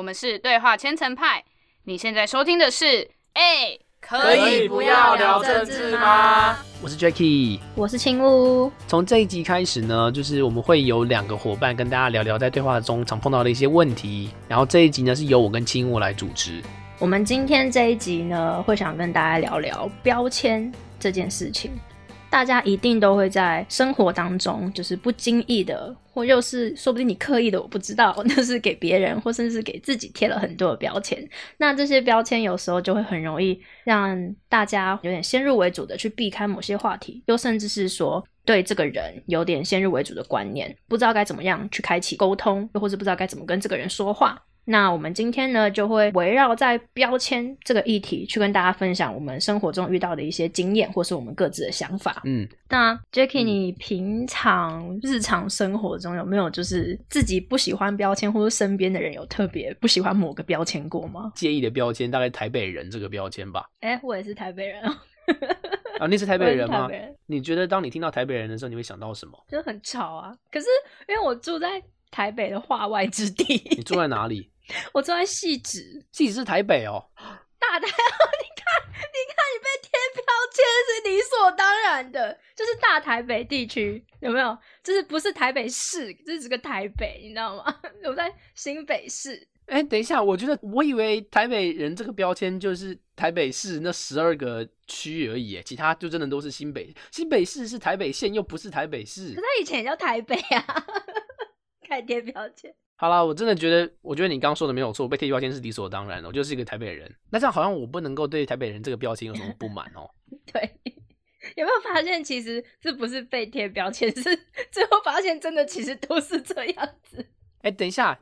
我们是对话千层派。你现在收听的是，哎，可以不要聊政治吗？我是 Jacky，我是青屋。从这一集开始呢，就是我们会有两个伙伴跟大家聊聊在对话中常碰到的一些问题。然后这一集呢是由我跟青屋来主持。我们今天这一集呢，会想跟大家聊聊标签这件事情。大家一定都会在生活当中，就是不经意的，或又是说不定你刻意的，我不知道，那是给别人或甚至给自己贴了很多的标签。那这些标签有时候就会很容易让大家有点先入为主的去避开某些话题，又甚至是说对这个人有点先入为主的观念，不知道该怎么样去开启沟通，又或者不知道该怎么跟这个人说话。那我们今天呢，就会围绕在标签这个议题，去跟大家分享我们生活中遇到的一些经验，或是我们各自的想法。嗯，那 Jacky，你平常日常生活中有没有就是自己不喜欢标签，或者身边的人有特别不喜欢某个标签过吗？介意的标签大概台北人这个标签吧。哎，我也是台北人哦。啊，你是台北人吗？北人。你觉得当你听到台北人的时候，你会想到什么？就很吵啊。可是因为我住在。台北的化外之地，你住在哪里？我住在汐止，汐止是台北哦。大台，你看，你看，你被贴标签是理所当然的，就是大台北地区有没有？就是不是台北市，这是个台北，你知道吗？我在新北市。哎，等一下，我觉得我以为台北人这个标签就是台北市那十二个区而已，其他就真的都是新北。新北市是台北县，又不是台北市。可他以前也叫台北啊。太贴标签。好啦，我真的觉得，我觉得你刚刚说的没有错，被贴标签是理所当然的。我就是一个台北人，那这样好像我不能够对台北人这个标签有什么不满哦。对，有没有发现其实这不是被贴标签，是最后发现真的其实都是这样子。哎，等一下，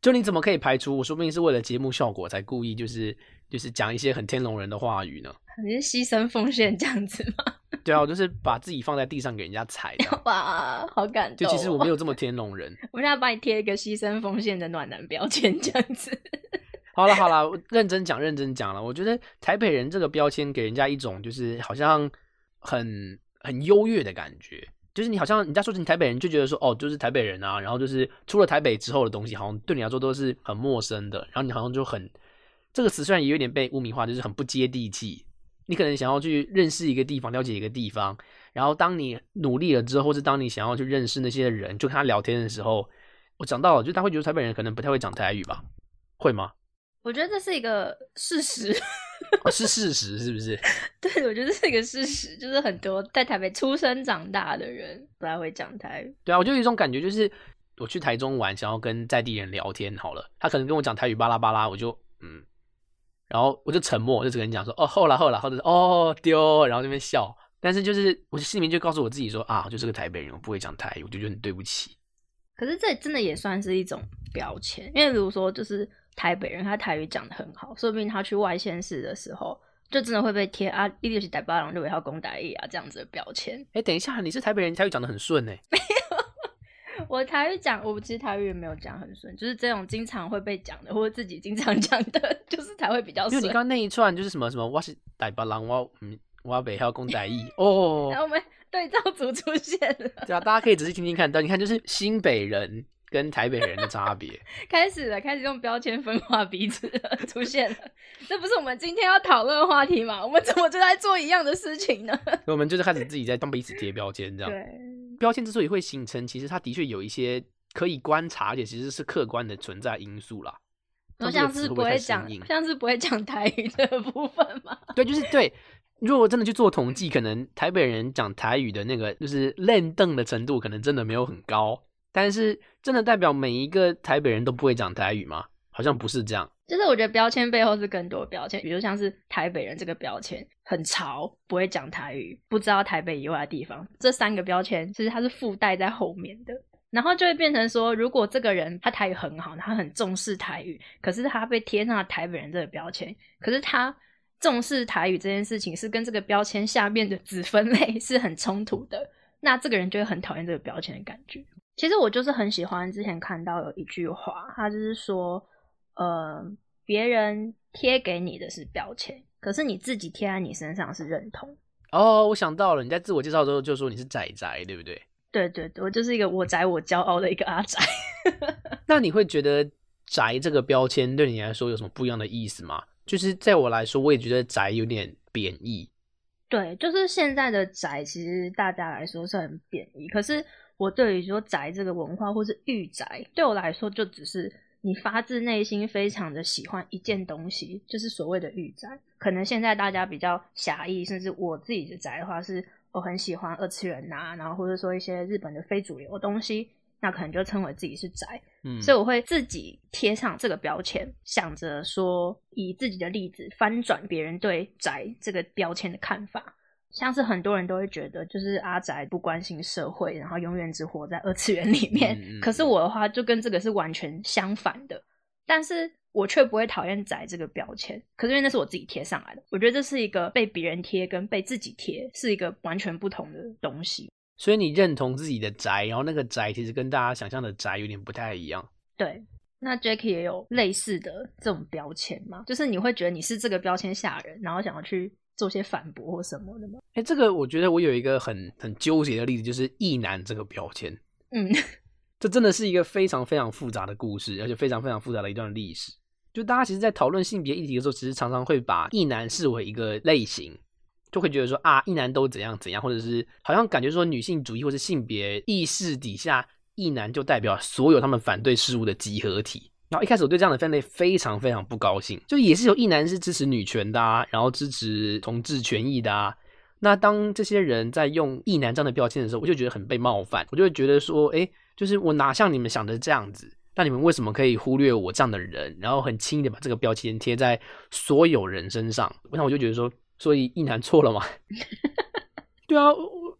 就你怎么可以排除？我说不定是为了节目效果才故意就是就是讲一些很天龙人的话语呢？你是牺牲奉献这样子吗？对啊，我就是把自己放在地上给人家踩的。哇，好感动！就其实我没有这么天龙人。我现在帮你贴一个牺牲奉献的暖男标签，这样子。好了好了，认真讲认真讲了。我觉得台北人这个标签给人家一种就是好像很很优越的感觉，就是你好像人家说你台北人就觉得说哦，就是台北人啊，然后就是出了台北之后的东西，好像对你来说都是很陌生的，然后你好像就很这个词虽然也有点被污名化，就是很不接地气。你可能想要去认识一个地方，了解一个地方，然后当你努力了之后，或者当你想要去认识那些人，就跟他聊天的时候，我讲到了，就他会觉得台北人可能不太会讲台语吧？会吗？我觉得这是一个事实，是事实，是不是？对，我觉得是一个事实，就是很多在台北出生长大的人不太会讲台语。对啊，我就有一种感觉，就是我去台中玩，想要跟在地人聊天，好了，他可能跟我讲台语巴拉巴拉，我就嗯。然后我就沉默，我就只跟你讲说，哦，后来后来，或者是哦丢，然后那边笑。但是就是，我心里面就告诉我自己说，啊，就是个台北人，我不会讲台语，我就觉得很对不起。可是这真的也算是一种标签，因为比如说，就是台北人，他台语讲的很好，说不定他去外县市的时候，就真的会被贴啊，一定是台巴郎就尾号公台语啊这样子的标签。哎，等一下，你是台北人，台语讲的很顺呢。我台语讲，我其实台语也没有讲很顺，就是这种经常会被讲的，或者自己经常 讲的，就是才会比较顺。因为你刚那一串就是什么什么，我是台北人，我嗯，我北要讲台语哦。然后我们对照组出现了。对啊，大家可以仔细听听看，到你看就是新北人跟台北人的差别。开始了，开始用标签分化彼此了，出现了。这不是我们今天要讨论的话题吗？我们怎么就在做一样的事情呢？我们就是开始自己在帮彼此贴标签，这样。对。标签之所以会形成，其实它的确有一些可以观察，而且其实是客观的存在因素啦。像是不会讲，像是不会讲台语的部分吗？对，就是对。如果真的去做统计，可能台北人讲台语的那个就是练凳的程度，可能真的没有很高。但是，真的代表每一个台北人都不会讲台语吗？好像不是这样。就是我觉得标签背后是更多标签，比如像是台北人这个标签很潮，不会讲台语，不知道台北以外的地方。这三个标签其实它是附带在后面的，然后就会变成说，如果这个人他台语很好，他很重视台语，可是他被贴上了台北人这个标签，可是他重视台语这件事情是跟这个标签下面的子分类 是很冲突的，那这个人就会很讨厌这个标签的感觉。其实我就是很喜欢之前看到有一句话，他就是说，呃。别人贴给你的是标签，可是你自己贴在你身上是认同。哦，我想到了，你在自我介绍的时候就说你是仔仔，对不对？对对对，我就是一个我宅我骄傲的一个阿宅。那你会觉得宅这个标签对你来说有什么不一样的意思吗？就是在我来说，我也觉得宅有点贬义。对，就是现在的宅，其实大家来说是很贬义。可是我对于说宅这个文化，或是御宅，对我来说就只是你发自内心非常的喜欢一件东西，就是所谓的御宅。可能现在大家比较狭义，甚至我自己的宅的话，是我很喜欢二次元呐，然后或者说一些日本的非主流的东西。那可能就称为自己是宅，嗯，所以我会自己贴上这个标签，想着说以自己的例子翻转别人对宅这个标签的看法。像是很多人都会觉得，就是阿宅不关心社会，然后永远只活在二次元里面。可是我的话就跟这个是完全相反的，但是我却不会讨厌宅这个标签。可是因为那是我自己贴上来的，我觉得这是一个被别人贴跟被自己贴是一个完全不同的东西。所以你认同自己的宅，然后那个宅其实跟大家想象的宅有点不太一样。对，那 Jackie 也有类似的这种标签吗？就是你会觉得你是这个标签下人，然后想要去做些反驳或什么的吗？哎，这个我觉得我有一个很很纠结的例子，就是异男这个标签。嗯，这真的是一个非常非常复杂的故事，而且非常非常复杂的一段历史。就大家其实，在讨论性别议题的时候，其实常常会把异男视为一个类型。就会觉得说啊，异男都怎样怎样，或者是好像感觉说女性主义或者性别意识底下，异男就代表所有他们反对事物的集合体。然后一开始我对这样的分类非常非常不高兴，就也是有异男是支持女权的，啊，然后支持同志权益的啊。那当这些人在用异男这样的标签的时候，我就觉得很被冒犯，我就会觉得说，哎，就是我哪像你们想的这样子？那你们为什么可以忽略我这样的人，然后很轻易的把这个标签贴在所有人身上？那我就觉得说。所以一男错了吗？对啊，我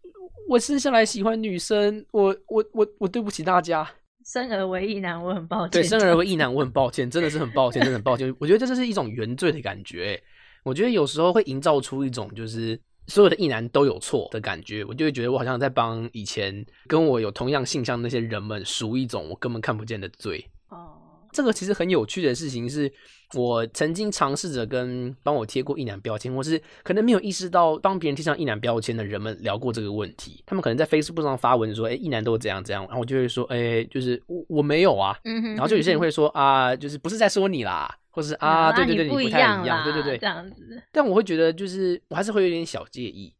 我生下来喜欢女生，我我我我对不起大家。生而为一男，我很抱歉。对，生而为一男，我很抱歉，真的是很抱歉，真的很抱歉。我觉得这是一种原罪的感觉。我觉得有时候会营造出一种就是所有的异男都有错的感觉，我就会觉得我好像在帮以前跟我有同样性向那些人们赎一种我根本看不见的罪。哦，这个其实很有趣的事情是。我曾经尝试着跟帮我贴过一男标签，或是可能没有意识到帮别人贴上一男标签的人们聊过这个问题。他们可能在 Facebook 上发文说：“哎，一男都这样这样。”然后我就会说：“哎，就是我我没有啊。”然后就有些人会说：“啊，就是不是在说你啦，或是啊，对对对，你不太一样，对对对，这样子。”但我会觉得，就是我还是会有点小介意。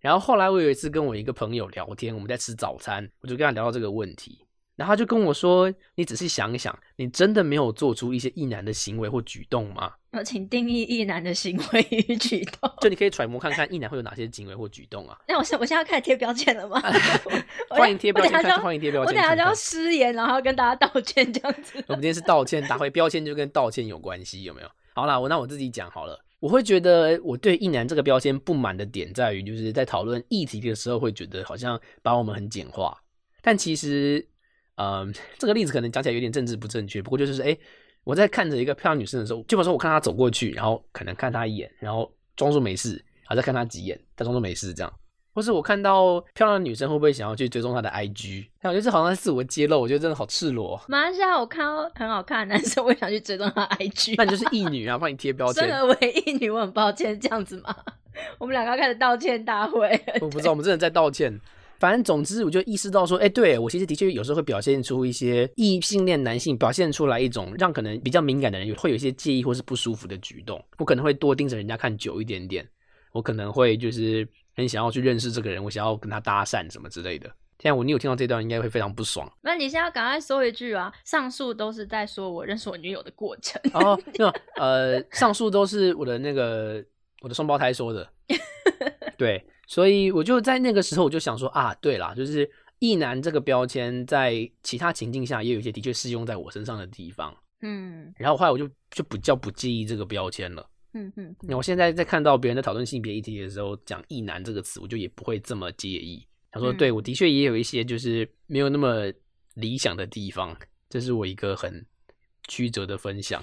然后后来我有一次跟我一个朋友聊天，我们在吃早餐，我就跟他聊到这个问题。然后他就跟我说：“你仔细想一想，你真的没有做出一些异男的行为或举动吗？”呃，请定义异男的行为与举动。就你可以揣摩看看，异男会有哪些行为或举动啊？那我现我现在开始贴标签了吗？欢迎贴标签，欢迎贴标签。我等下就要失言，然后跟大家道歉这样子。我们今天是道歉大会，标签就跟道歉有关系，有没有？好啦，我那我自己讲好了。我会觉得我对异男这个标签不满的点在于，就是在讨论议题的时候，会觉得好像把我们很简化，但其实。嗯，这个例子可能讲起来有点政治不正确，不过就是哎，我在看着一个漂亮女生的时候，基本上我看她走过去，然后可能看她一眼，然后装作没事，然后再看她几眼，再装作没事这样。或是我看到漂亮的女生会不会想要去追踪她的 IG？我觉得这好像是自我揭露，我觉得真的好赤裸。马来西亚我看到很好看的男生，我也想去追踪他 IG。那你就是异女啊，帮你贴标签。生而为异女，我很抱歉，这样子吗？我们两个要开始道歉大会。我不知道，我们真的在道歉。反正总之，我就意识到说，哎，对我其实的确有时候会表现出一些异性恋男性表现出来一种让可能比较敏感的人会有一些介意或是不舒服的举动。我可能会多盯着人家看久一点点，我可能会就是很想要去认识这个人，我想要跟他搭讪什么之类的。现在我女友听到这段，应该会非常不爽。那你现在赶快说一句啊！上述都是在说我认识我女友的过程。哦，没有，呃，上述都是我的那个我的双胞胎说的。对。所以我就在那个时候，我就想说啊，对啦，就是异男这个标签，在其他情境下也有一些的确适用在我身上的地方，嗯，然后后来我就就不叫不介意这个标签了，嗯嗯，那我现在在看到别人在讨论性别议题的时候，讲异男这个词，我就也不会这么介意。他说，对我的确也有一些就是没有那么理想的地方，这是我一个很曲折的分享。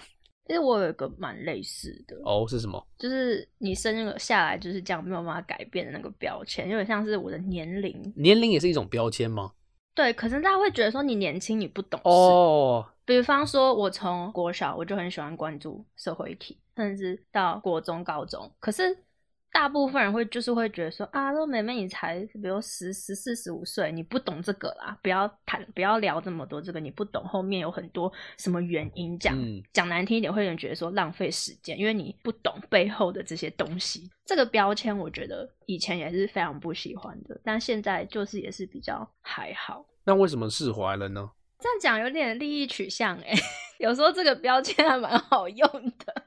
其实我有一个蛮类似的哦，是什么？就是你生个下来就是这样没有办法改变的那个标签，有点像是我的年龄。年龄也是一种标签吗？对，可是大家会觉得说你年轻，你不懂事哦。比方说，我从国小我就很喜欢关注社会体，甚至到国中、高中，可是大部分人会就是会觉得说啊，那妹妹你才比如十十四十五岁，你不懂这个啦，不要谈，不要聊这么多这个，你不懂后面有很多什么原因，讲嗯讲难听一点，会有人觉得说浪费时间，因为你不懂背后的这些东西。这个标签，我觉得以前也是非常不喜欢的，但现在就是也是比较还好。那为什么释怀了呢？这样讲有点利益取向哎、有时候这个标签还蛮好用的，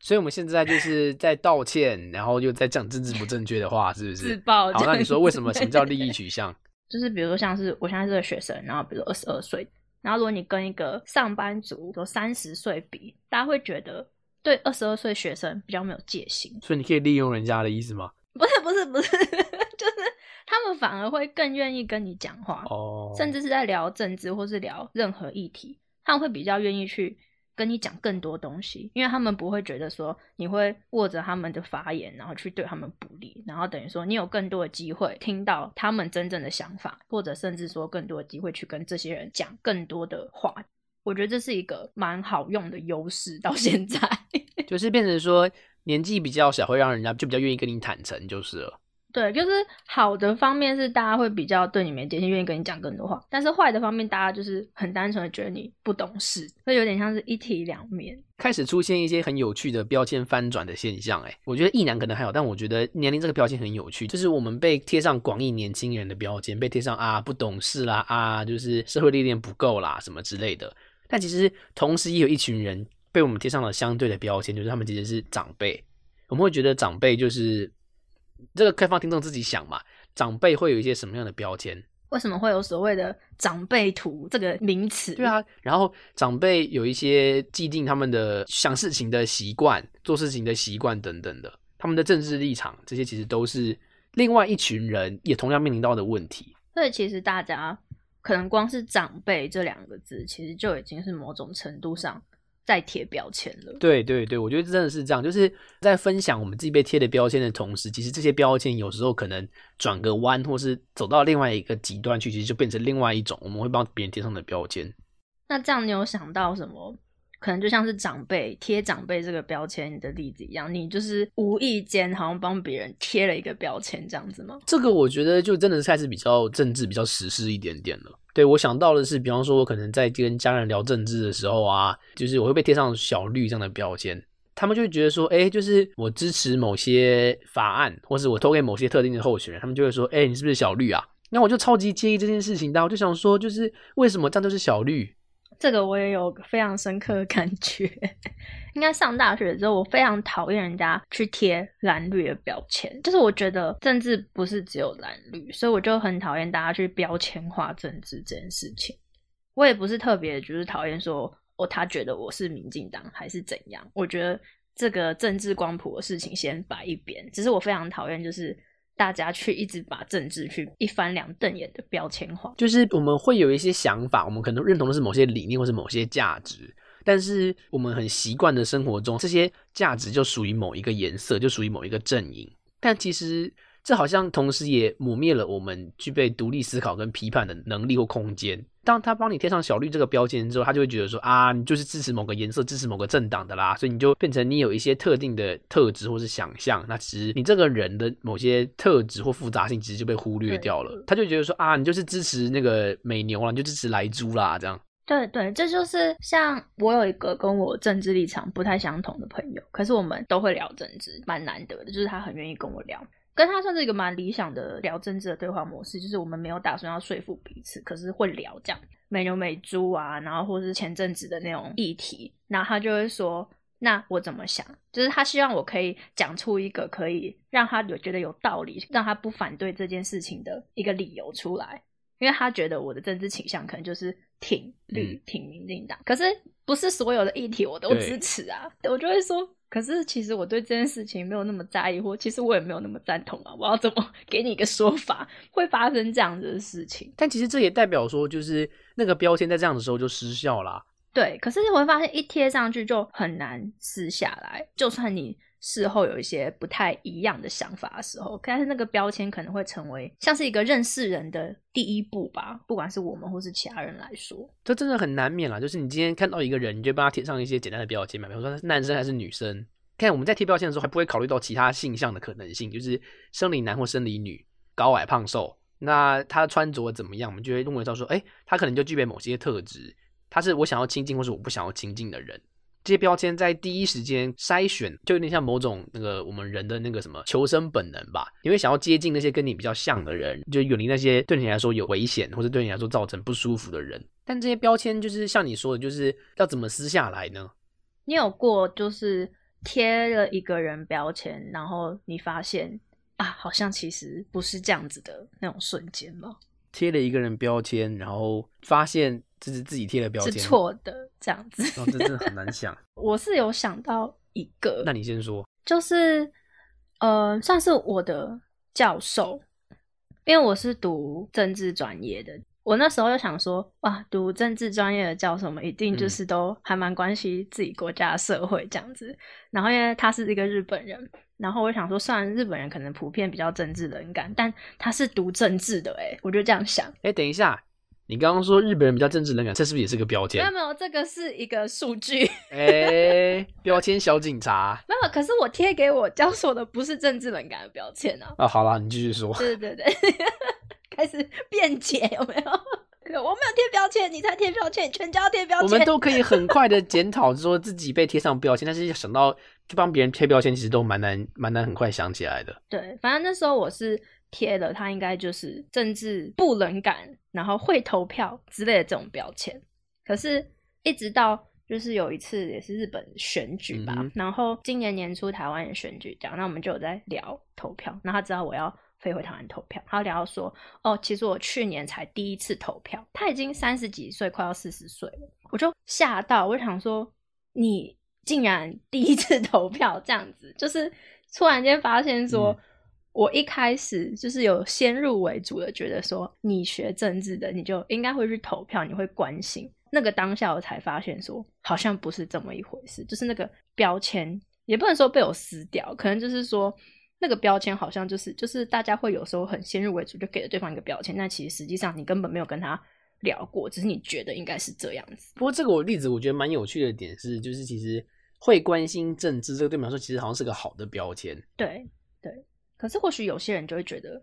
所以我们现在就是在道歉，然后又在讲政治不正确的话，是不是自是？爆。好，那你说为什么？什么叫利益 取向？就是比如说像是我现在是个学生，然后比如二十二岁，然后如果你跟一个上班族有三十岁比，大家会觉得对二十二岁学生比较没有戒心。所以你可以利用人家的意思吗？不是不是不是，就是他们反而会更愿意跟你讲话，哦，甚至是在聊政治或是聊任何议题，他们会比较愿意去跟你讲更多东西，因为他们不会觉得说你会握着他们的发言，然后去对他们不利，然后等于说你有更多的机会听到他们真正的想法，或者甚至说更多的机会去跟这些人讲更多的话。我觉得这是一个蛮好用的优势，到现在。就是变成说年纪比较小，会让人家就比较愿意跟你坦诚，就是了。对，就是好的方面是大家会比较对你没戒心，愿意跟你讲更多话。但是坏的方面，大家就是很单纯的觉得你不懂事，会有点像是一体两面。开始出现一些很有趣的标签翻转的现象，哎，我觉得异男可能还好，但我觉得年龄这个标签很有趣，就是我们被贴上广义年轻人的标签，被贴上啊不懂事啦，啊就是社会历练不够啦什么之类的。但其实同时也有一群人被我们贴上了相对的标签，就是他们其实是长辈。我们会觉得长辈就是这个开放听众自己想嘛，长辈会有一些什么样的标签？为什么会有所谓的长辈图这个名词？对，啊，然后长辈有一些既定他们的想事情的习惯、做事情的习惯等等的，他们的政治立场，这些其实都是另外一群人也同样面临到的问题。所以其实大家可能光是长辈这两个字，其实就已经是某种程度上在贴标签了。对对对，我觉得真的是这样，就是在分享我们自己被贴的标签的同时，其实这些标签有时候可能转个弯，或是走到另外一个极端去，其实就变成另外一种我们会帮别人贴上的标签。那这样你有想到什么？可能就像是长辈贴长辈这个标签的例子一样，你就是无意间好像帮别人贴了一个标签，这样子吗？这个我觉得就真的是开始比较政治、比较时事一点点了。对我想到的是，比方说，我可能在跟家人聊政治的时候啊，就是我会被贴上小绿这样的标签，他们就会觉得说，哎，就是我支持某些法案，或是我投给某些特定的候选人，他们就会说，哎，你是不是小绿啊？那我就超级介意这件事情的，我就想说，就是为什么这样就是小绿？这个我也有非常深刻的感觉。应该上大学之后，我非常讨厌人家去贴蓝绿的标签，就是我觉得政治不是只有蓝绿，所以我就很讨厌大家去标签化政治这件事情。我也不是特别就是讨厌说哦，他觉得我是民进党还是怎样，我觉得这个政治光谱的事情先摆一边，只是我非常讨厌就是大家去一直把政治去一翻两瞪眼的标签化。就是我们会有一些想法，我们可能认同的是某些理念或是某些价值，但是我们很习惯的生活中，这些价值就属于某一个颜色，就属于某一个阵营。但其实这好像同时也抹灭了我们具备独立思考跟批判的能力或空间。当他帮你贴上小绿这个标签之后，他就会觉得说啊，你就是支持某个颜色、支持某个政党的啦，所以你就变成你有一些特定的特质或是想象。那其实你这个人的某些特质或复杂性，其实就被忽略掉了。他就觉得说啊，你就是支持那个美牛啦，你就支持莱猪啦，这样。对对，这就是像我有一个跟我政治立场不太相同的朋友，可是我们都会聊政治，蛮难得的，就是他很愿意跟我聊。跟他算是一个蛮理想的聊政治的对话模式，就是我们没有打算要说服彼此，可是会聊这样美牛美猪啊，然后或是前阵子的那种议题，然后他就会说，那我怎么想？就是他希望我可以讲出一个可以让他有觉得有道理，让他不反对这件事情的一个理由出来，因为他觉得我的政治倾向可能就是挺绿、嗯挺民进党，可是不是所有的议题我都支持啊，我就会说。可是其实我对这件事情没有那么在意，或其实我也没有那么赞同啊。我要怎么 给你一个说法？会发生这样子的事情？但其实这也代表说，就是那个标签在这样的时候就失效啦。对，可是我会发现一贴上去就很难撕下来。就算你事后有一些不太一样的想法的时候，但是那个标签可能会成为像是一个认识人的第一步吧，不管是我们或是其他人来说。这真的很难免啦。就是你今天看到一个人，你就帮他贴上一些简单的标签嘛，比如说他是男生还是女生，看我们在贴标签的时候，还不会考虑到其他性向的可能性，就是生理男或生理女，高矮胖瘦，那他穿着怎么样，我们就会认为到说，哎，他可能就具备某些特质，他是我想要亲近或是我不想要亲近的人。这些标签在第一时间筛选，就有点像某种那个我们人的那个什么求生本能吧。你会想要接近那些跟你比较像的人，就远离那些对你来说有危险或者对你来说造成不舒服的人。但这些标签就是像你说的，就是要怎么撕下来呢？你有过就是贴了一个人标签，然后你发现啊，好像其实不是这样子的那种瞬间吗？贴了一个人标签，然后发现。这是自己贴的标签，是错的，这样子。哦，这真的很难想。我是有想到一个，那你先说。就是，呃，算是我的教授，因为我是读政治专业的。我那时候就想说，哇，读政治专业的教授们一定就是都还蛮关心自己国家社会这样子。然后因为他是一个日本人，然后我想说，虽然日本人可能普遍比较政治冷感，但他是读政治的，哎，我就这样想。哎，等一下。你刚刚说日本人比较政治冷感，这是不是也是个标签？没有没有，这个是一个数据。哎，标签小警察。没有，可是我贴给我教授的不是政治冷感的标签啊。啊，好了，你继续说。对对对，开始辩解有没有？我没有贴标签，你才贴标签，全家贴标签。我们都可以很快的检讨，说自己被贴上标签，但是想到去帮别人贴标签，其实都蛮难，蛮难很快想起来的。对，反正那时候我是。贴了他应该就是政治不冷感，然后会投票之类的这种标签。可是，一直到就是有一次也是日本选举吧，然后今年年初台湾也选举，这样那我们就有在聊投票。那他知道我要飞回台湾投票，他聊说：“哦，其实我去年才第一次投票。”他已经三十几岁，快要四十岁了。我就吓到，我就想说：“你竟然第一次投票这样子？”就是突然间发现说。我一开始就是有先入为主的觉得说，你学政治的，你就应该会去投票，你会关心那个当下，我才发现说，好像不是这么一回事。就是那个标签，也不能说被我撕掉，可能就是说那个标签好像就是就是大家会有时候很先入为主，就给了对方一个标签，但其实实际上你根本没有跟他聊过，只是你觉得应该是这样子。不过这个我例子我觉得蛮有趣的点是，就是其实会关心政治这个对我来说，其实好像是个好的标签。对对。可是或许有些人就会觉得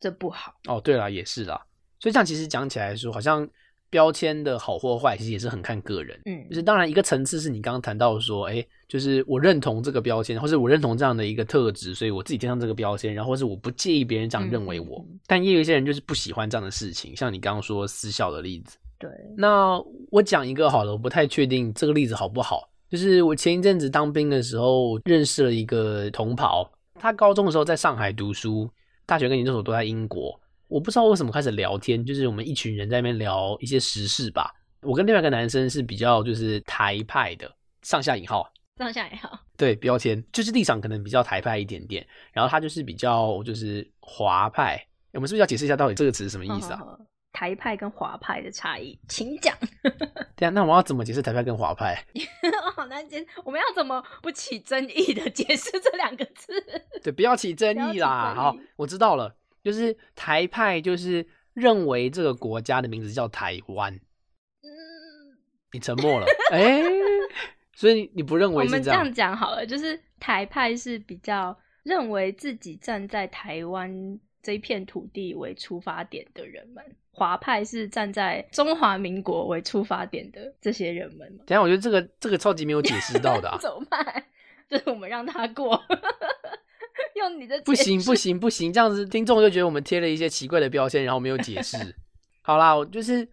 这不好哦。对了，也是啦。所以这样其实讲起来说，好像标签的好或坏，其实也是很看个人。嗯，就是当然一个层次是你刚刚谈到说，哎，就是我认同这个标签，或是我认同这样的一个特质，所以我自己贴上这个标签，然后或是我不介意别人这样认为我。但也有一些人就是不喜欢这样的事情，像你刚刚说私校的例子。对。那我讲一个好了，我不太确定这个例子好不好。就是我前一阵子当兵的时候，认识了一个同袍。他高中的时候在上海读书，大学跟研究所都在英国。我不知道为什么开始聊天，就是我们一群人在那边聊一些时事吧。我跟另外一个男生是比较就是台派的，上下引号，上下引号，对标签就是立场可能比较台派一点点。然后他就是比较就是华派。我们是不是要解释一下到底这个词是什么意思啊？台派跟华派的差异，请讲。对啊，那我要怎么解释台派跟华派？好难解，我们要怎么不起争议的解释这两个字？对，不要起争议啦。好，我知道了，就是台派就是认为这个国家的名字叫台湾。嗯，你沉默了。哎，所以你不认为？我们这样讲好了，就是台派是比较认为自己站在台湾。这一片土地为出发点的人们，华派是站在中华民国为出发点的这些人们。等下，我觉得这个这个超级没有解释到的，啊。走派？就是我们让他过，用你的不行不行不行，这样子听众就觉得我们贴了一些奇怪的标签，然后没有解释。好啦，我就是。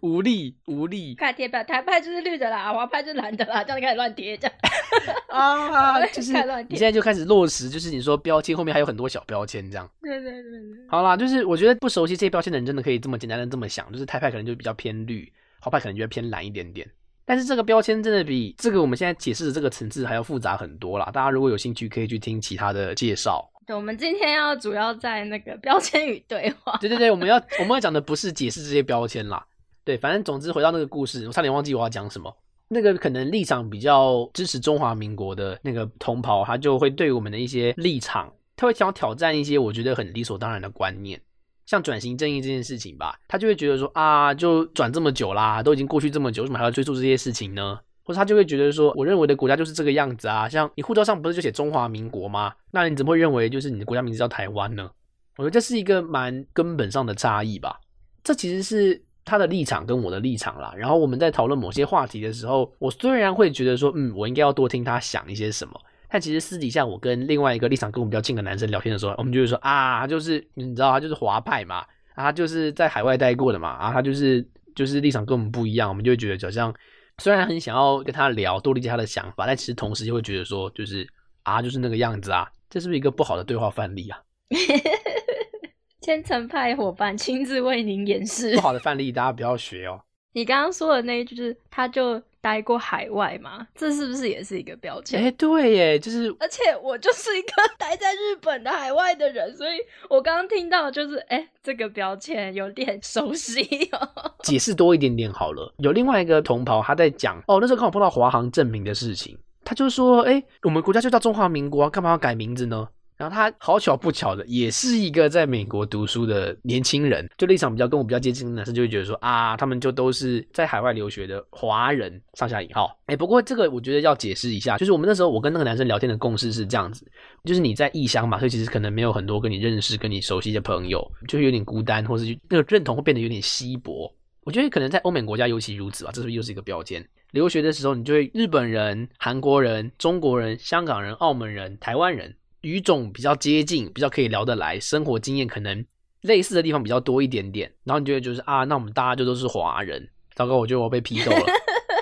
无 力无力，开始贴标，台派就是绿的啦，华派就是蓝的啦，这样开始乱贴，这样 啊，就是你现在就开始落实，就是你说标签后面还有很多小标签，这样。对对对对。好啦，就是我觉得不熟悉这些标签的人，真的可以这么简单的这么想，就是台派可能就比较偏绿，华派可能就会偏蓝一点点。但是这个标签真的比这个我们现在解释的这个层次还要复杂很多啦。大家如果有兴趣，可以去听其他的介绍。对我们今天要主要在那个标签与对话。对对对，我们要我们要讲的不是解释这些标签啦。对，反正总之回到那个故事，我差点忘记我要讲什么。那个可能立场比较支持中华民国的那个同袍，他就会对我们的一些立场，他会想挑战一些我觉得很理所当然的观念，像转型正义这件事情吧，他就会觉得说啊，就转这么久啦，都已经过去这么久，为什么还要追溯这些事情呢？或者他就会觉得说，我认为的国家就是这个样子啊。像你护照上不是就写中华民国吗？那你怎么会认为就是你的国家名字叫台湾呢？我觉得这是一个蛮根本上的差异吧。这其实是他的立场跟我的立场啦。然后我们在讨论某些话题的时候，我虽然会觉得说，嗯，我应该要多听他想一些什么，但其实私底下我跟另外一个立场跟我们比较近的男生聊天的时候，我们就会说啊，就是你知道他就是华派嘛，啊，他就是在海外待过的嘛，啊，他就是就是立场跟我们不一样，我们就会觉得好像虽然很想要跟他聊，多理解他的想法，但其实同时又会觉得说，就是啊，就是那个样子啊，这是不是一个不好的对话范例啊？千层派伙伴亲自为您演示不。好的范例，大家不要学哦。你刚刚说的那一句就是，他就待过海外吗，这是不是也是一个标签？哎，对耶，就是而且我就是一个待在日本的海外的人，所以我刚刚听到就是，哎，这个标签有点熟悉哦。解释多一点点好了。有另外一个同袍他在讲，哦，那时候刚好碰到华航证明的事情，他就说，哎，我们国家就叫中华民国啊，干嘛要改名字呢？然后他好巧不巧的，也是一个在美国读书的年轻人，就立场比较跟我比较接近的男生，就会觉得说啊，他们就都是在海外留学的华人，上下引号。哎，不过这个我觉得要解释一下，就是我们那时候我跟那个男生聊天的共识是这样子，就是你在异乡嘛，所以其实可能没有很多跟你认识、跟你熟悉的朋友，就是有点孤单，或是那个认同会变得有点稀薄。我觉得可能在欧美国家尤其如此吧，这是又是一个标签？留学的时候，你就会日本人、韩国人、中国人、香港人、澳门人、台湾人。语种比较接近，比较可以聊得来，生活经验可能类似的地方比较多一点点，然后你觉得就是啊，那我们大家就都是华人。糟糕，我觉得我被批斗了。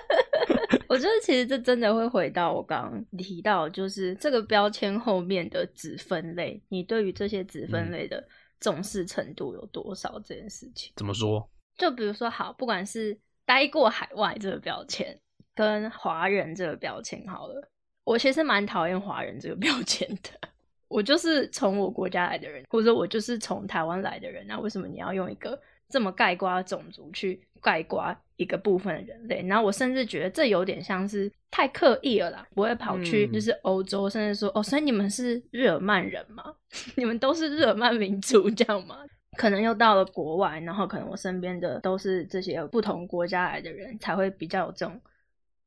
我觉得其实这真的会回到我刚刚提到，就是这个标签后面的子分类，你对于这些子分类的重视程度有多少这件事情？怎么说？就比如说，好，不管是待过海外这个标签，跟华人这个标签，好了。我其实蛮讨厌华人这个标签的。我就是从我国家来的人，或者说我就是从台湾来的人，那为什么你要用一个这么盖瓜种族去盖瓜一个部分的人类？然后我甚至觉得这有点像是太刻意了啦。不会跑去就是欧洲，甚至说哦，所以你们是日耳曼人吗？你们都是日耳曼民族这样吗？可能又到了国外，然后可能我身边的都是这些不同国家来的人，才会比较有这种。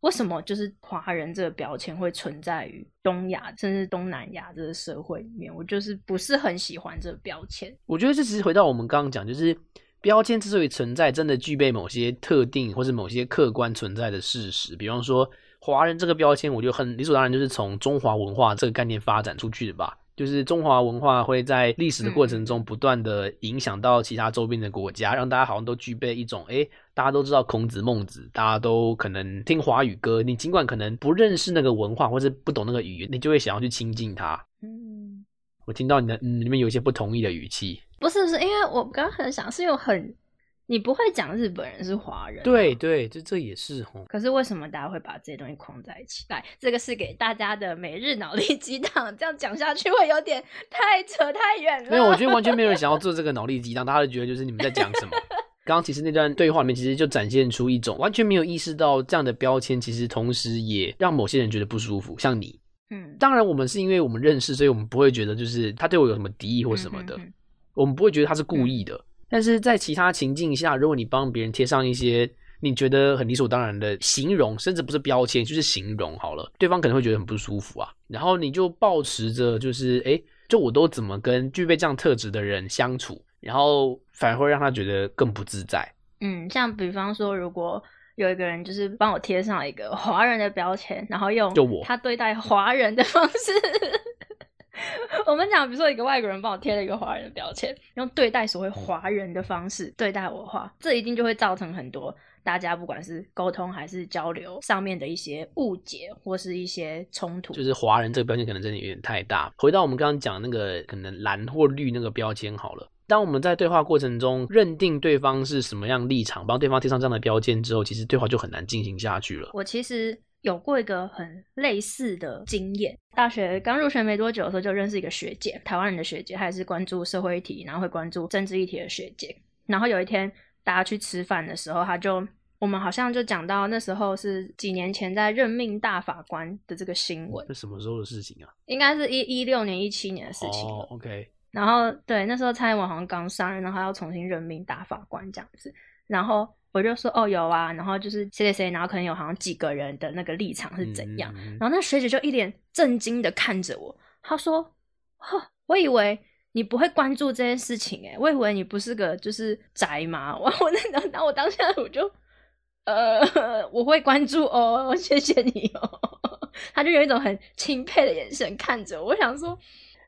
为什么就是华人这个标签会存在于东亚甚至东南亚这个社会里面？我就是不是很喜欢这个标签。我觉得这其实回到我们刚刚讲，就是标签之所以存在，真的具备某些特定或是某些客观存在的事实。比方说，华人这个标签，我觉得很理所当然，就是从中华文化这个概念发展出去的吧。就是中华文化会在历史的过程中不断的影响到其他周边的国家，让大家好像都具备一种，哎，大家都知道孔子、孟子，大家都可能听华语歌。你尽管可能不认识那个文化，或者不懂那个语言，你就会想要去亲近它。嗯，我听到你的嗯里面有一些不同意的语气，不是不，是因为我刚刚很想，是有很。你不会讲日本人是华人，对对，这这也是吼。可是为什么大家会把这些东西框在一起？来，这个是给大家的每日脑力激荡，这样讲下去会有点太扯太远了。没有，我觉得完全没有人想要做这个脑力激荡，大家都觉得就是你们在讲什么。刚刚其实那段对话里面，其实就展现出一种完全没有意识到这样的标签，其实同时也让某些人觉得不舒服。像你，嗯，当然我们是因为我们认识，所以我们不会觉得就是他对我有什么敌意或什么的，我们不会觉得他是故意的。但是在其他情境下，如果你帮别人贴上一些你觉得很理所当然的形容，甚至不是标签，就是形容好了，对方可能会觉得很不舒服啊。然后你就保持着，就是哎，就我都怎么跟具备这样特质的人相处，然后反而会让他觉得更不自在。嗯，像比方说，如果有一个人就是帮我贴上一个华人的标签，然后用就我他对待华人的方式。我们讲，比如说一个外国人帮我贴了一个华人的标签，用对待所谓华人的方式对待我的话，这一定就会造成很多大家不管是沟通还是交流上面的一些误解或是一些冲突。就是华人这个标签可能真的有点太大。回到我们刚刚讲那个可能蓝或绿那个标签好了，当我们在对话过程中认定对方是什么样立场，帮对方贴上这样的标签之后，其实对话就很难进行下去了。我其实。有过一个很类似的经验，大学刚入学没多久的时候就认识一个学姐，台湾人的学姐，她也是关注社会议题，然后会关注政治议题的学姐。然后有一天大家去吃饭的时候，她就我们好像就讲到那时候是几年前在任命大法官的这个新闻，是什么时候的事情啊？应该是一一六年、一七年的事情。哦，OK。然后对，那时候蔡英文好像刚上任，然后要重新任命大法官这样子。然后我就说哦有啊，然后就是谁谁谁，然后可能有好像几个人的那个立场是怎样，嗯然后那学姐就一脸震惊的看着我，她说：“呵，我以为你不会关注这件事情、欸，我以为你不是个就是宅嘛。”我我那然后我当下我就呃我会关注哦，谢谢你哦。她就有一种很钦佩的眼神看着我，我想说，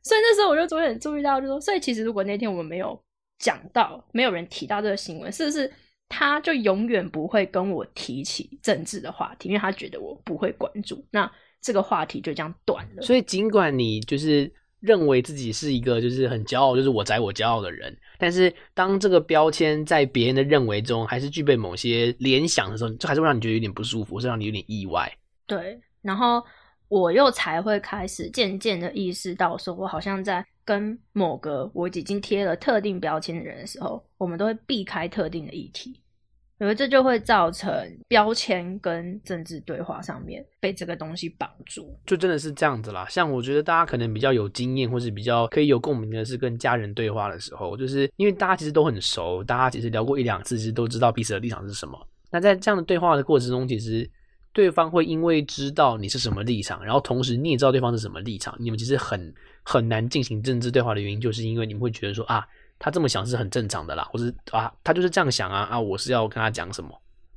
所以那时候我就有点注意到，就说，所以其实如果那天我们没有讲到，没有人提到这个新闻，是不是他就永远不会跟我提起政治的话题，因为他觉得我不会关注，那这个话题就这样断了。所以尽管你就是认为自己是一个就是很骄傲，就是我宅我骄傲的人，但是当这个标签在别人的认为中还是具备某些联想的时候，就还是会让你觉得有点不舒服，或是让你有点意外。对，然后我又才会开始渐渐的意识到，说我好像在跟某个我已经贴了特定标签的人的时候，我们都会避开特定的议题，因为这就会造成标签跟政治对话上面被这个东西绑住。就真的是这样子啦。像我觉得大家可能比较有经验，或是比较可以有共鸣的是跟家人对话的时候，就是因为大家其实都很熟，大家其实聊过一两次，其实都知道彼此的立场是什么。那在这样的对话的过程中，其实对方会因为知道你是什么立场，然后同时你也知道对方是什么立场，你们其实很很难进行政治对话的原因，就是因为你们会觉得说啊，他这么想是很正常的啦，或是啊，他就是这样想啊啊，我是要跟他讲什么？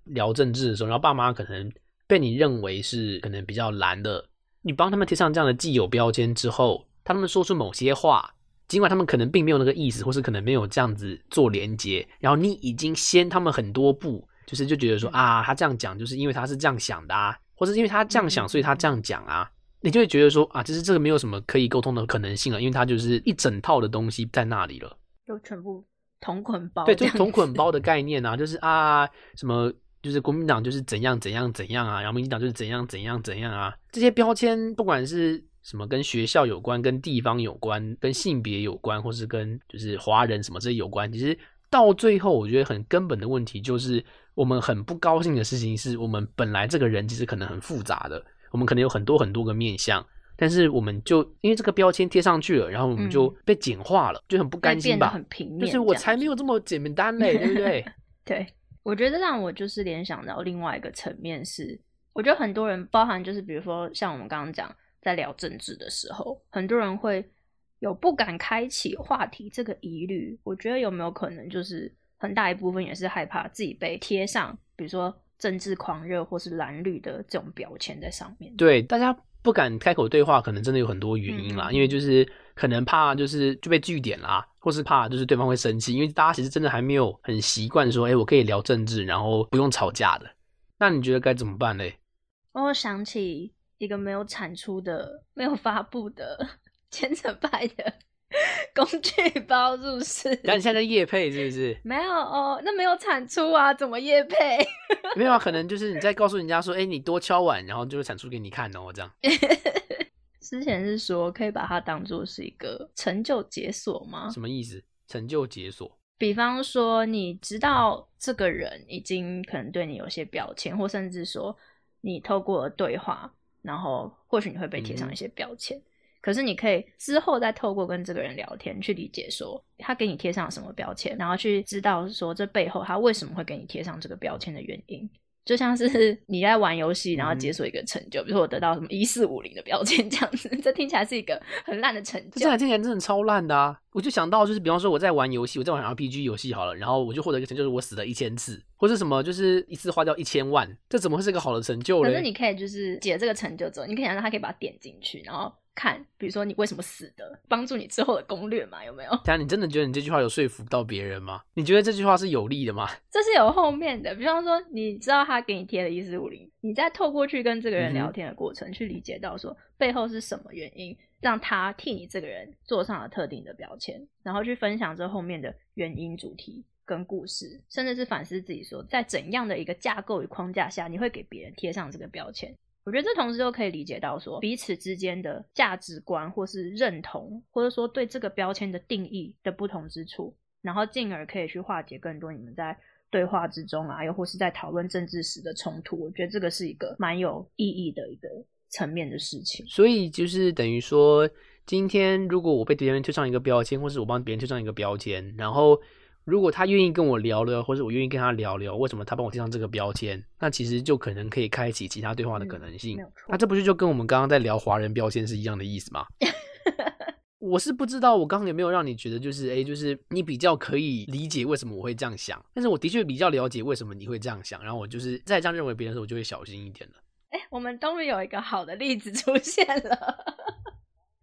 聊政治的时候，然后爸妈可能被你认为是可能比较蓝的，你帮他们贴上这样的既有标签之后，他们说出某些话，尽管他们可能并没有那个意思，或是可能没有这样子做连接，然后你已经先他们很多步，就是就觉得说啊，他这样讲就是因为他是这样想的啊，或者因为他这样想，所以他这样讲啊，你就会觉得说啊，其实这个没有什么可以沟通的可能性了，因为他就是一整套的东西在那里了。就全部同捆包，对，就是同捆包的概念啊，就是啊什么。就是国民党就是怎样怎样怎样啊，然后民进党就是怎样怎样怎样啊，这些标签不管是什么跟学校有关、跟地方有关、跟性别有关，或是跟就是华人什么这些有关，其实到最后我觉得很根本的问题就是我们很不高兴的事情是我们本来这个人其实可能很复杂的，我们可能有很多很多个面相，但是我们就因为这个标签贴上去了，然后我们就被简化了，就很不甘心吧？很平面，就是我才没有这么简单嘞，对不对？对。我觉得让我就是联想到另外一个层面是，我觉得很多人包含就是比如说像我们刚刚讲在聊政治的时候，很多人会有不敢开启话题这个疑虑。我觉得有没有可能就是很大一部分也是害怕自己被贴上，比如说政治狂热或是蓝绿的这种标签在上面。对，大家不敢开口对话，可能真的有很多原因啦，嗯因为就是可能怕就是就被据点啦。或是怕就是对方会生气，因为大家其实真的还没有很习惯说，哎、我可以聊政治，然后不用吵架的。那你觉得该怎么办嘞？我想起一个没有产出的、没有发布的 千层派的 工具包入室。那你现在在夜配是不是？没有哦，那没有产出啊，怎么夜配？没有啊，可能就是你在告诉人家说，哎、你多敲碗，然后就会产出给你看哦，这样。之前是说可以把它当做是一个成就解锁吗？什么意思？成就解锁？比方说，你知道这个人已经可能对你有些标签，或甚至说你透过对话，然后或许你会被贴上一些标签。可是你可以之后再透过跟这个人聊天，去理解说他给你贴上什么标签，然后去知道说这背后他为什么会给你贴上这个标签的原因。就像是 你在玩游戏，然后解锁一个成就，比如说我得到什么一四五零的标签 这样子，这听起来是一个很烂的成就。这听起来真的超烂的啊！我就想到就是，比方说我在玩游戏，我在玩 RPG 游戏好了，然后我就获得一个成就，就是我死了一千次，或是什么，就是一次花掉一千万，这怎么会是一个好的成就呢？可是你可以就是解这个成就之后，你可以让他可以把它点进去，然后看，比如说你为什么死的，帮助你之后的攻略嘛，有没有？等下你真的觉得你这句话有说服到别人吗？你觉得这句话是有利的吗？这是有后面的，比方说你知道他给你贴了一四五零，你再透过去跟这个人聊天的过程，去理解到说背后是什么原因让他替你这个人做上了特定的标签，然后去分享这后面的原因、主题跟故事，甚至是反思自己说，在怎样的一个架构与框架下，你会给别人贴上这个标签。我觉得这同时就可以理解到说彼此之间的价值观，或是认同，或者说对这个标签的定义的不同之处，然后进而可以去化解更多你们在对话之中啊，又或是在讨论政治时的冲突。我觉得这个是一个蛮有意义的一个层面的事情。所以就是等于说，今天如果我被别人贴上一个标签，或是我帮别人贴上一个标签，然后如果他愿意跟我聊聊，或者我愿意跟他聊聊，为什么他帮我贴上这个标签，那其实就可能可以开启其他对话的可能性。那这不是就跟我们刚刚在聊华人标签是一样的意思吗？我是不知道我刚刚有没有让你觉得就是哎，就是你比较可以理解为什么我会这样想，但是我的确比较了解为什么你会这样想，然后我就是在这样认为别人的时候，我就会小心一点了。哎、我们终于有一个好的例子出现了。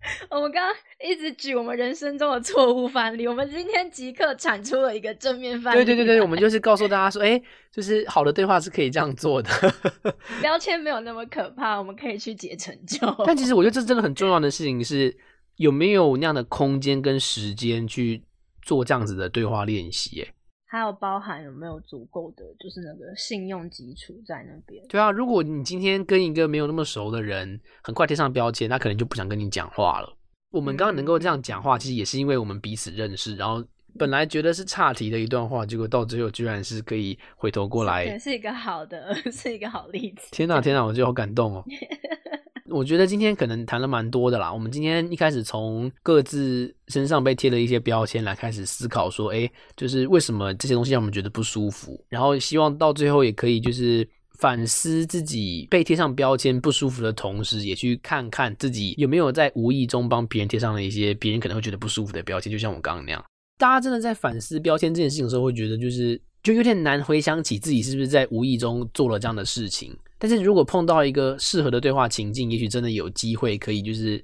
我们刚刚一直举我们人生中的错误范例，我们今天即刻产出了一个正面范例来。对对对 对，我们就是告诉大家说，哎，就是好的对话是可以这样做的。标签没有那么可怕，我们可以去解成就。但其实我觉得这真的很重要的事情是，有没有那样的空间跟时间去做这样子的对话练习？哎，还有包含有没有足够的就是那个信用基础在那边。对啊，如果你今天跟一个没有那么熟的人，很快贴上标签，他可能就不想跟你讲话了。我们刚刚能够这样讲话，其实也是因为我们彼此认识，然后本来觉得是岔题的一段话，结果到最后居然是可以回头过对，来。是一个好的，是一个好例子。天哪，天哪，我觉得好感动哦。我觉得今天可能谈了蛮多的啦。我们今天一开始从各自身上被贴了一些标签来开始思考，说，哎，就是为什么这些东西让我们觉得不舒服，然后希望到最后也可以就是反思自己被贴上标签不舒服的同时，也去看看自己有没有在无意中帮别人贴上了一些别人可能会觉得不舒服的标签，就像我刚刚那样。大家真的在反思标签这件事情的时候，会觉得就是就有点难回想起自己是不是在无意中做了这样的事情。但是如果碰到一个适合的对话情境，也许真的有机会可以就是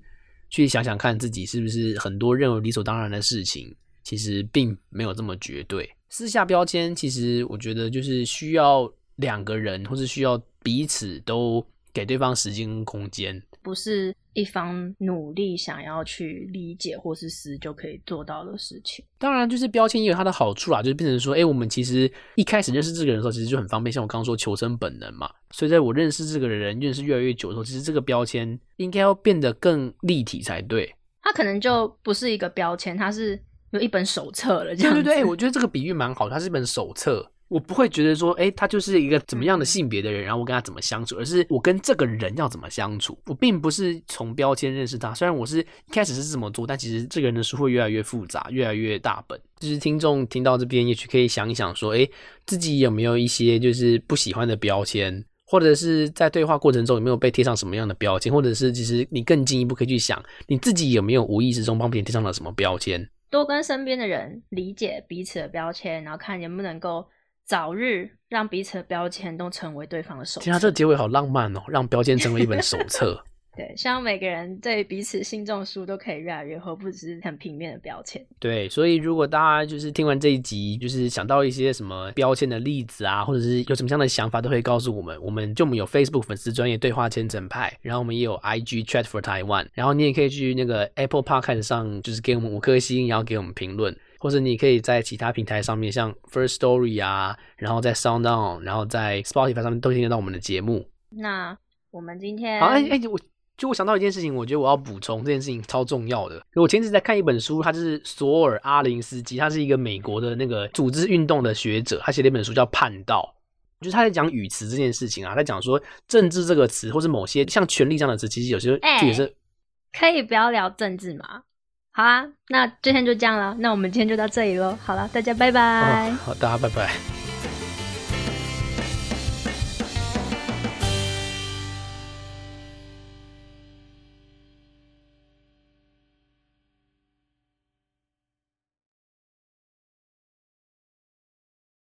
去想想看自己是不是很多认为理所当然的事情，其实并没有这么绝对。私下标签，其实我觉得就是需要两个人，或是需要彼此都给对方时间空间。不是一方努力想要去理解或是撕就可以做到的事情。当然，就是标签也有它的好处啦，就是变成说，哎、我们其实一开始认识这个人的时候，其实就很方便。像我刚刚说求生本能嘛，所以在我认识这个人、认识越来越久的时候，其实这个标签应该要变得更立体才对。它可能就不是一个标签，它是有一本手册了这样子。对对对，我觉得这个比喻蛮好，它是一本手册。我不会觉得说，哎，他就是一个怎么样的性别的人，然后我跟他怎么相处，而是我跟这个人要怎么相处。我并不是从标签认识他，虽然我是一开始是这么做，但其实这个人的书会越来越复杂，越来越大本。就是听众听到这边，也许可以想一想说，哎，自己有没有一些就是不喜欢的标签，或者是在对话过程中有没有被贴上什么样的标签，或者是其实你更进一步可以去想，你自己有没有无意识中帮别人贴上了什么标签。多跟身边的人理解彼此的标签，然后看能不能够早日让彼此的标签都成为对方的手册。天啊，这个结尾好浪漫哦，让标签成为一本手 册。对，希望每个人对彼此心中的书都可以越来越厚，不只是很平面的标签。对，所以如果大家就是听完这一集，就是想到一些什么标签的例子啊，或者是有什么样的想法，都可以告诉我们。我们就我们有 Facebook 粉丝专业对话千层派，然后我们也有 IG Chat for Taiwan，然后你也可以去那个 Apple Podcast 上，就是给我们五颗星，然后给我们评论，或者你可以在其他平台上面，像 First Story 啊，然后在 Sound On，然后在 Spotify 上面都听得到我们的节目。那我们今天好，哎哎，我就我想到一件事情，我觉得我要补充这件事情超重要的。我前阵子在看一本书，他就是索尔阿林斯基，他是一个美国的那个组织运动的学者，他写了一本书叫《叛道》，就是他在讲语词这件事情啊，在讲说政治这个词，或是某些像权力这样的词，其实有时候哎就也是可以不要聊政治吗？好啊，那今天就这样了，那我们今天就到这里喽。好了，大家拜拜。好，大家拜拜。